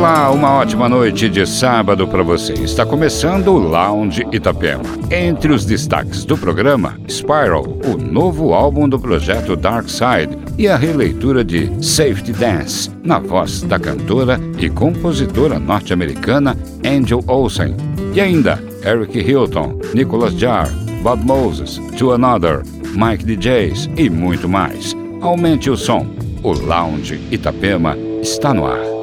Olá, uma ótima noite de sábado para você. Está começando o Lounge Itapema. Entre os destaques do programa, Spiral, o novo álbum do projeto Dark Side e a releitura de Safety Dance, na voz da cantora e compositora norte-americana Angel Olsen. E ainda, Eric Hilton, Nicholas Jarre, Bob Moses, To Another, Mike DJs e muito mais. Aumente o som. O Lounge Itapema está no ar.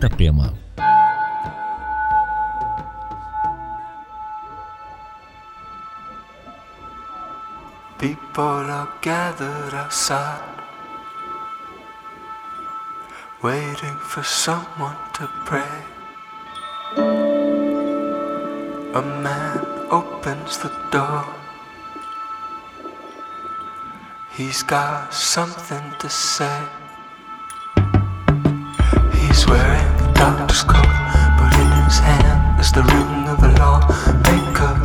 Itapema. People are gathered outside, waiting for someone to pray. A man opens the door. He's got something to say. doctor's coat, but in his hand is the ring of the law maker.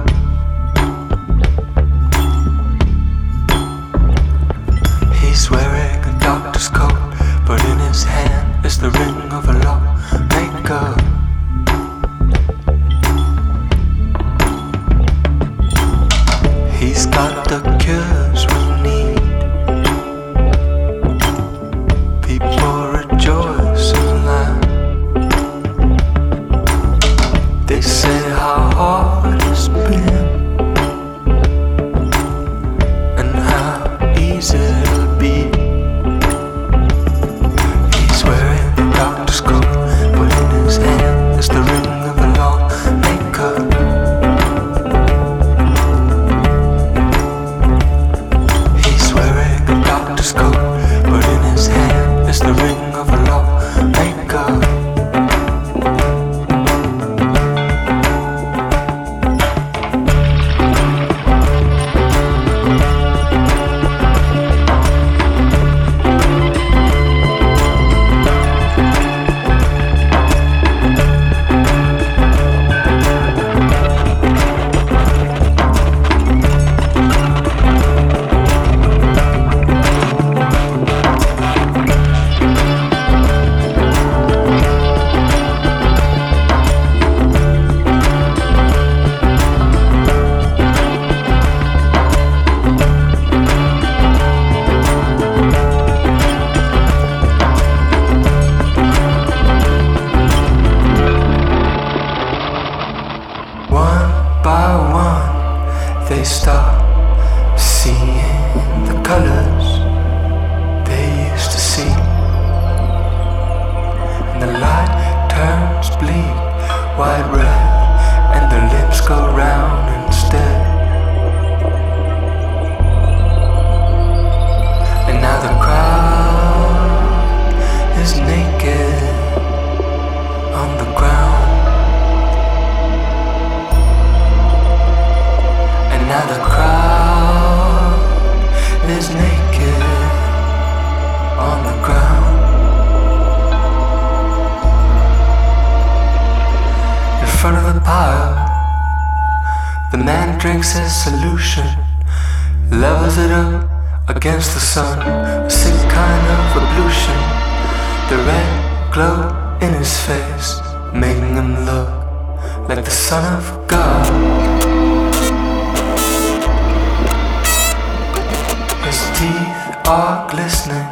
Are glistening,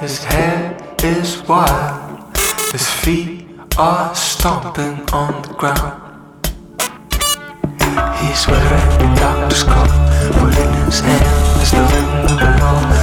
his hair is wild, his feet are stomping on the ground. He's wearing a doctor's coat, in his hand is the ring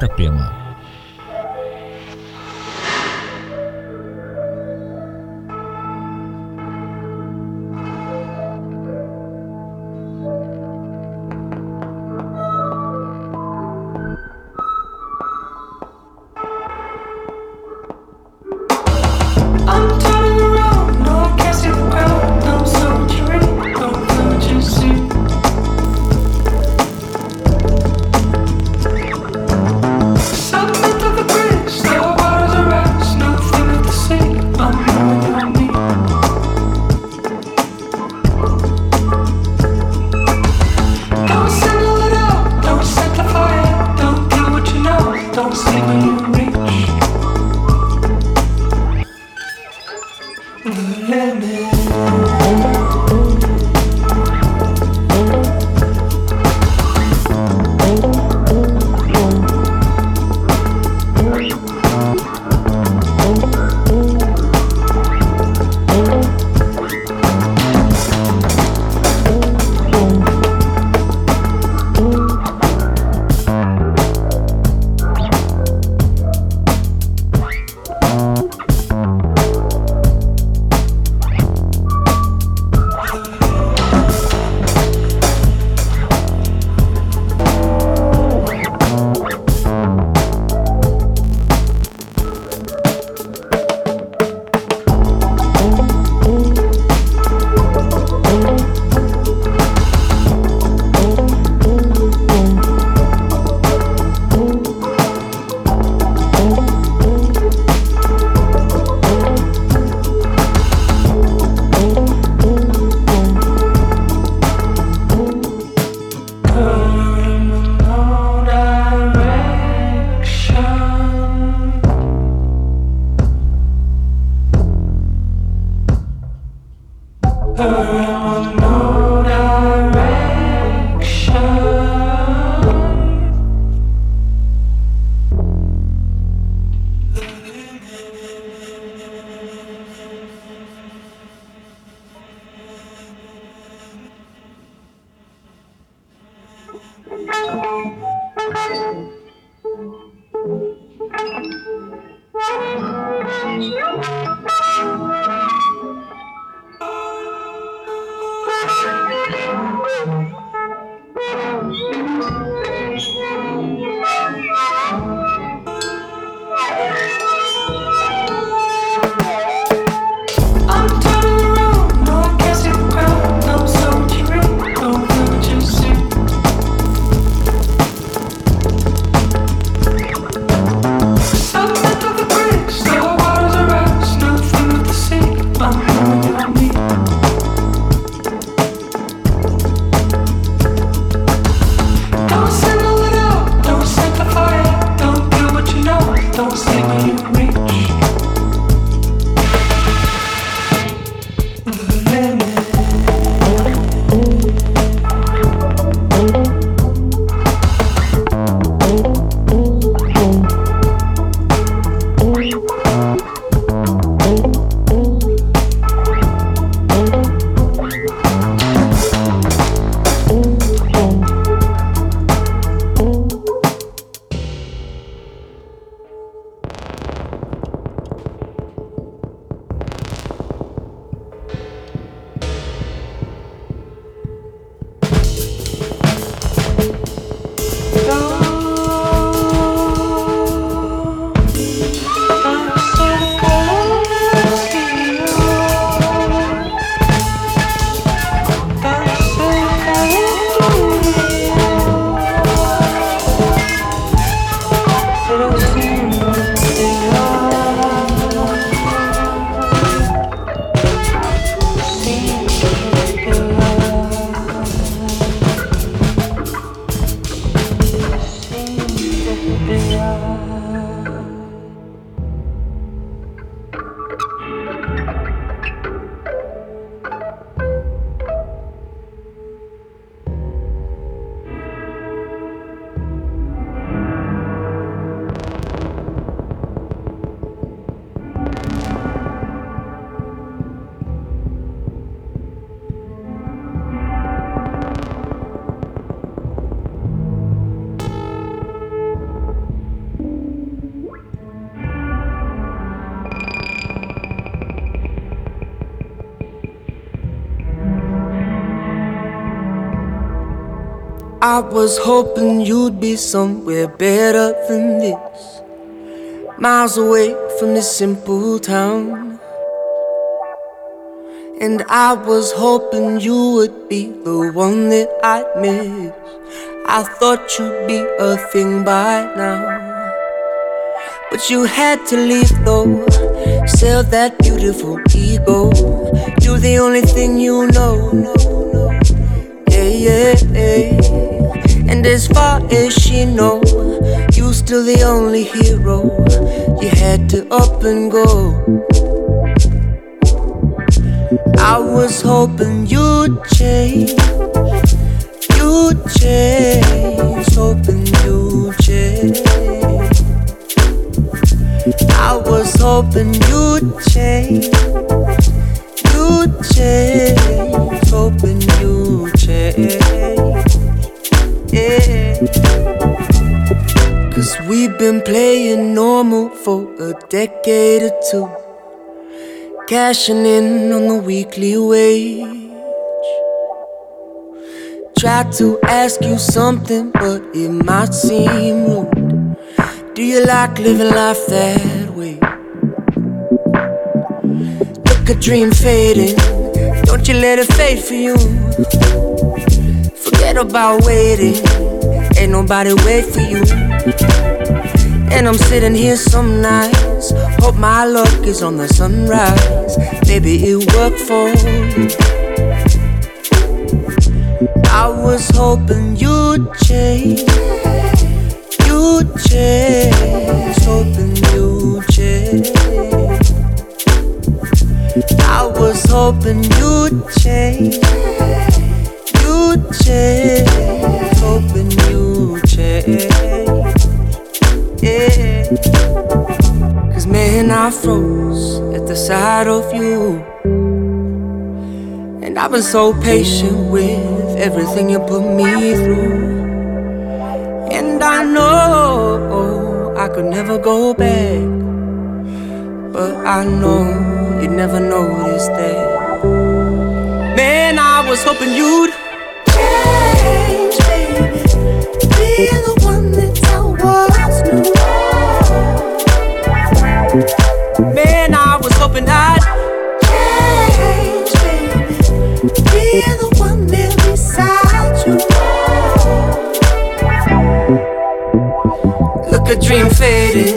Itapema. I was hoping you'd be somewhere better than this. Miles away from this simple town. And I was hoping you would be the one that I'd miss. I thought you'd be a thing by now. But you had to leave though. Sell that beautiful ego. Do the only thing you know. Yeah, yeah, yeah. And as far as she know, you're still the only hero. You had to up and go. I was hoping you'd change you'd change, hoping you'd change. I was hoping you'd change, you'd change, hoping you'd change. Cause we've been playing normal for a decade or two, cashing in on the weekly wage. Tried to ask you something, but it might seem rude. Do you like living life that way? Look a dream fading, don't you let it fade for you. Forget about waiting, ain't nobody wait for you. And I'm sitting here some nights, hope my luck is on the sunrise. Maybe it worked for you. I was hoping you'd change, you'd change, hoping you'd change. I was hoping you'd change, you'd change, hoping you'd Yeah. Cause man, I froze at the sight of you. And I've been so patient with everything you put me through. And I know I could never go back. But I know you never noticed that. Man, I was hoping you'd Be the one that I was new. Man, I was hoping I'd change, baby. Be the one that Look a dream fading,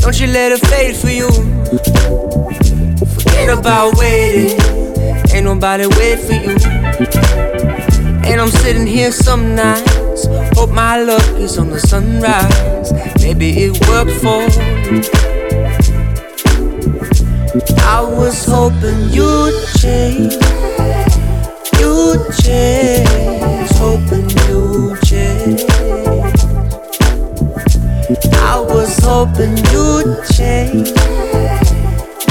don't you let it fade for you. Forget about waiting, ain't nobody wait for you. And I'm sitting here some nights, hope my luck is on the sunrise. Maybe it worked for you. I was hoping you'd change You'd change, hoping you'd change. I was hoping you'd change,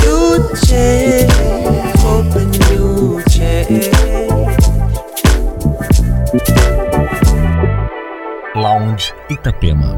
you'd change, hoping you'd change. Lounge Itapema.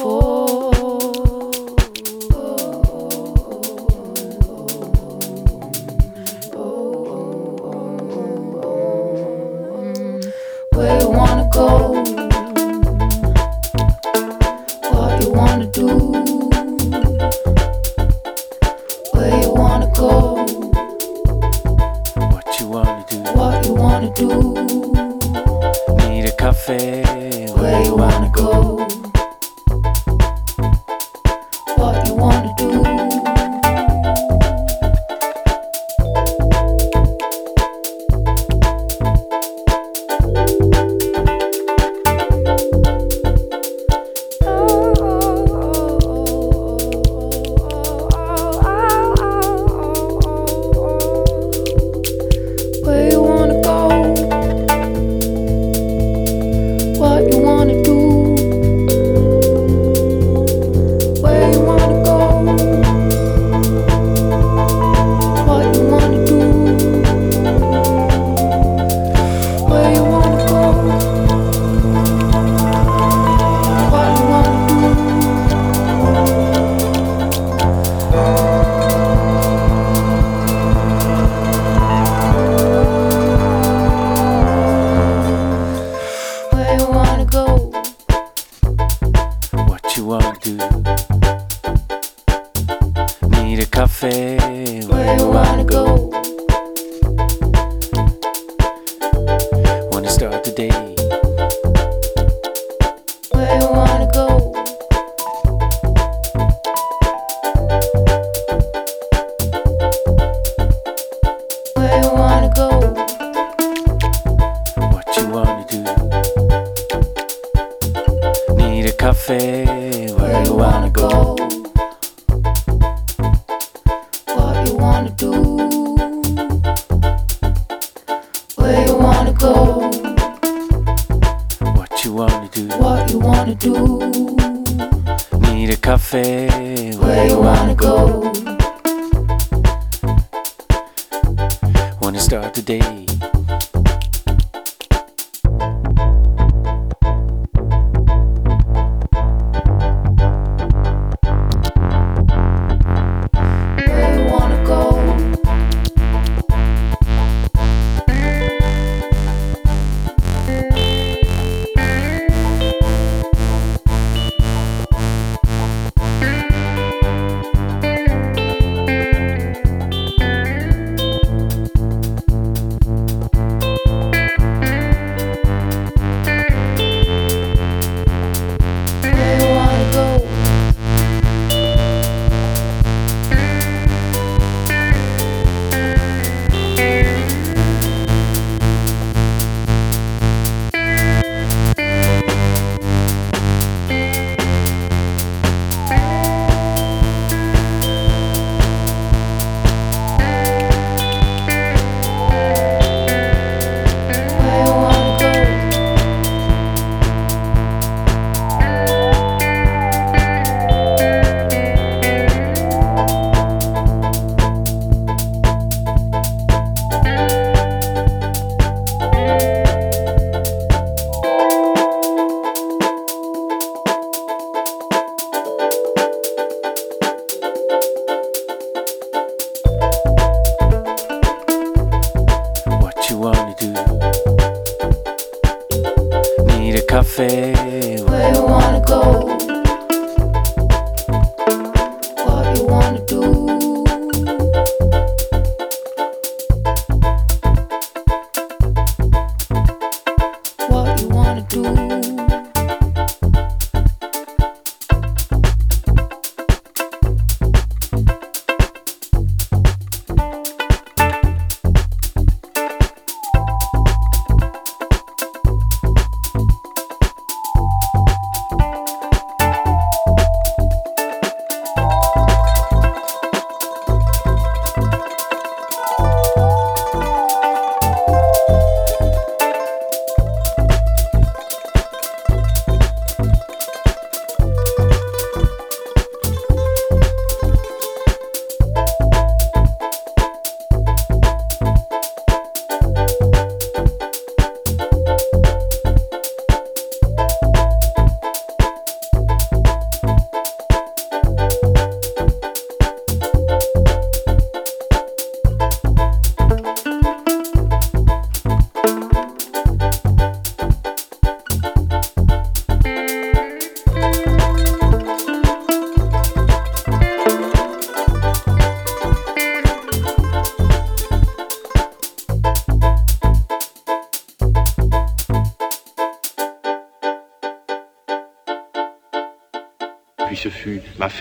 What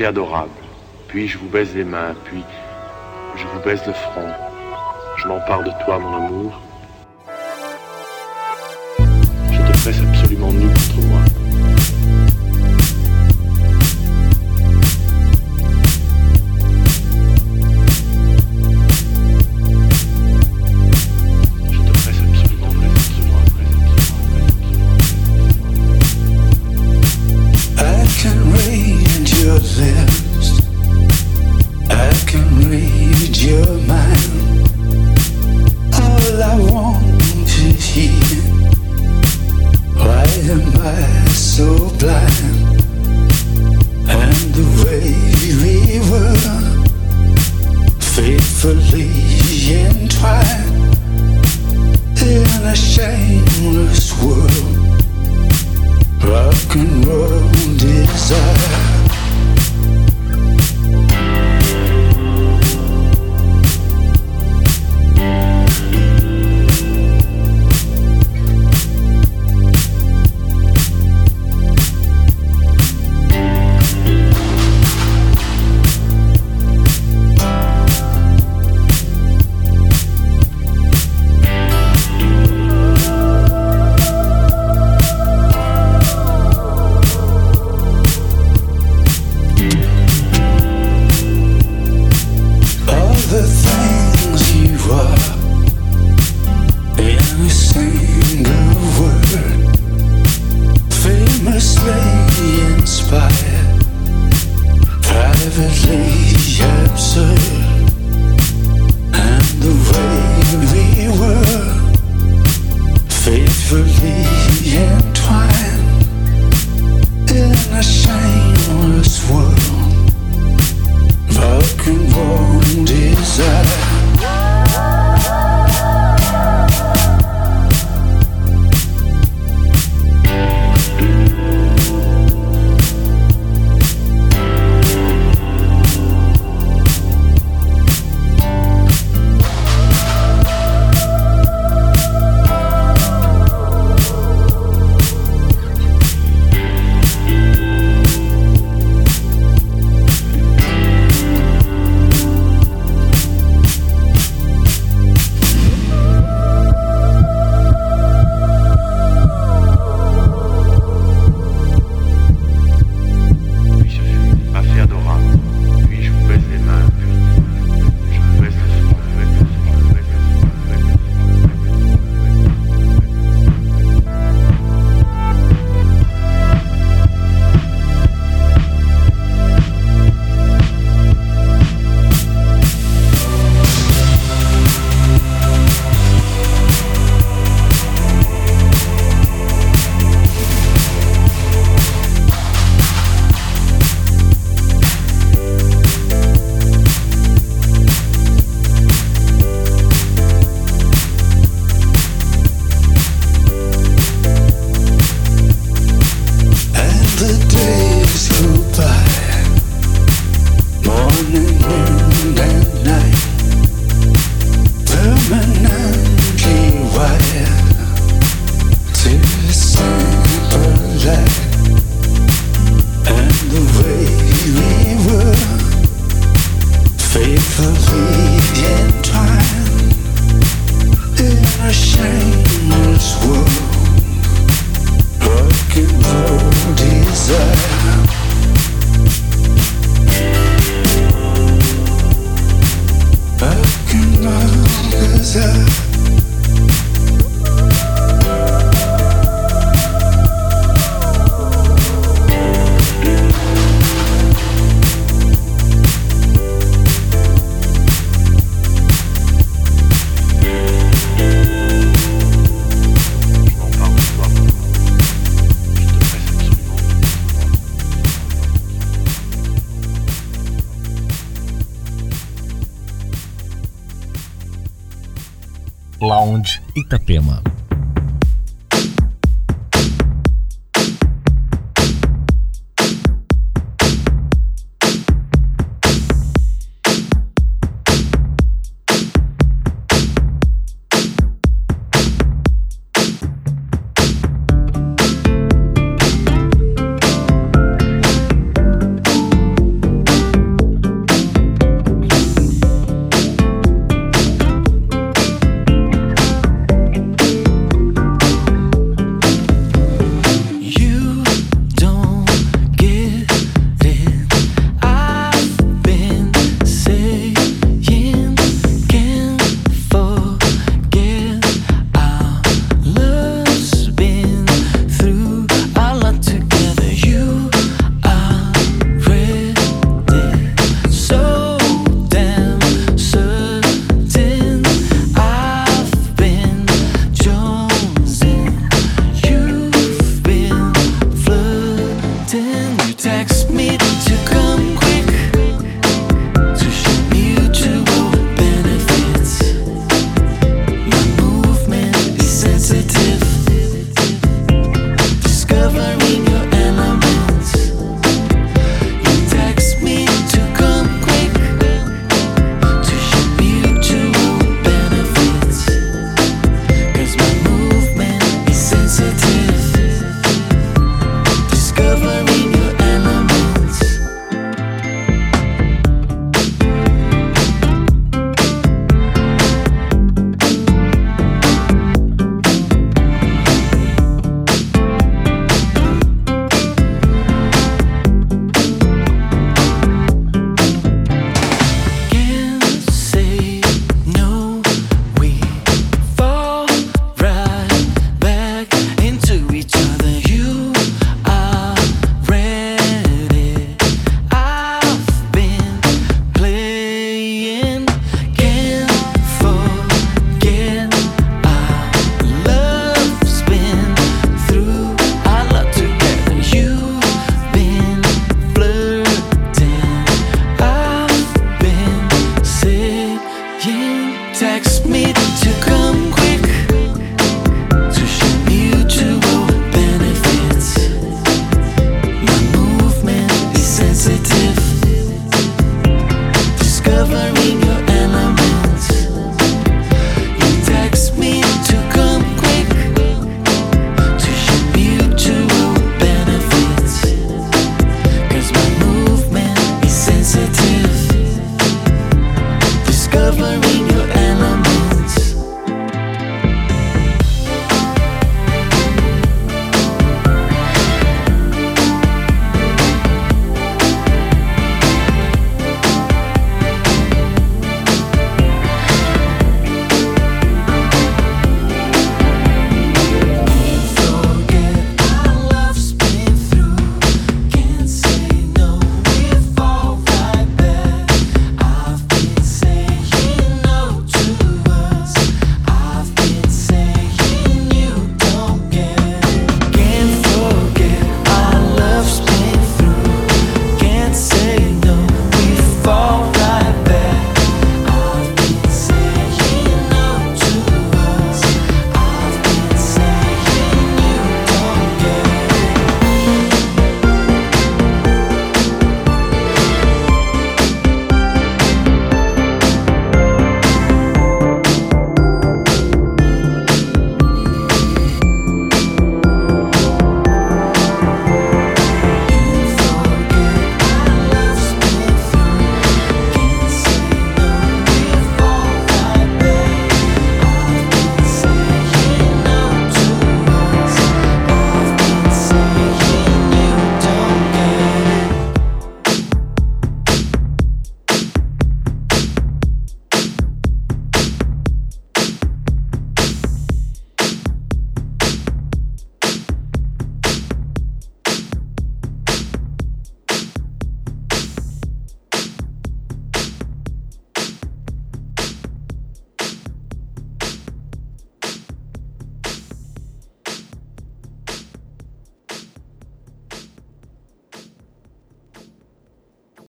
adorable. Puis je vous baise les mains, puis je vous baise le front. Je m'empare de toi, mon amour. Je te presse absolument nu contre moi.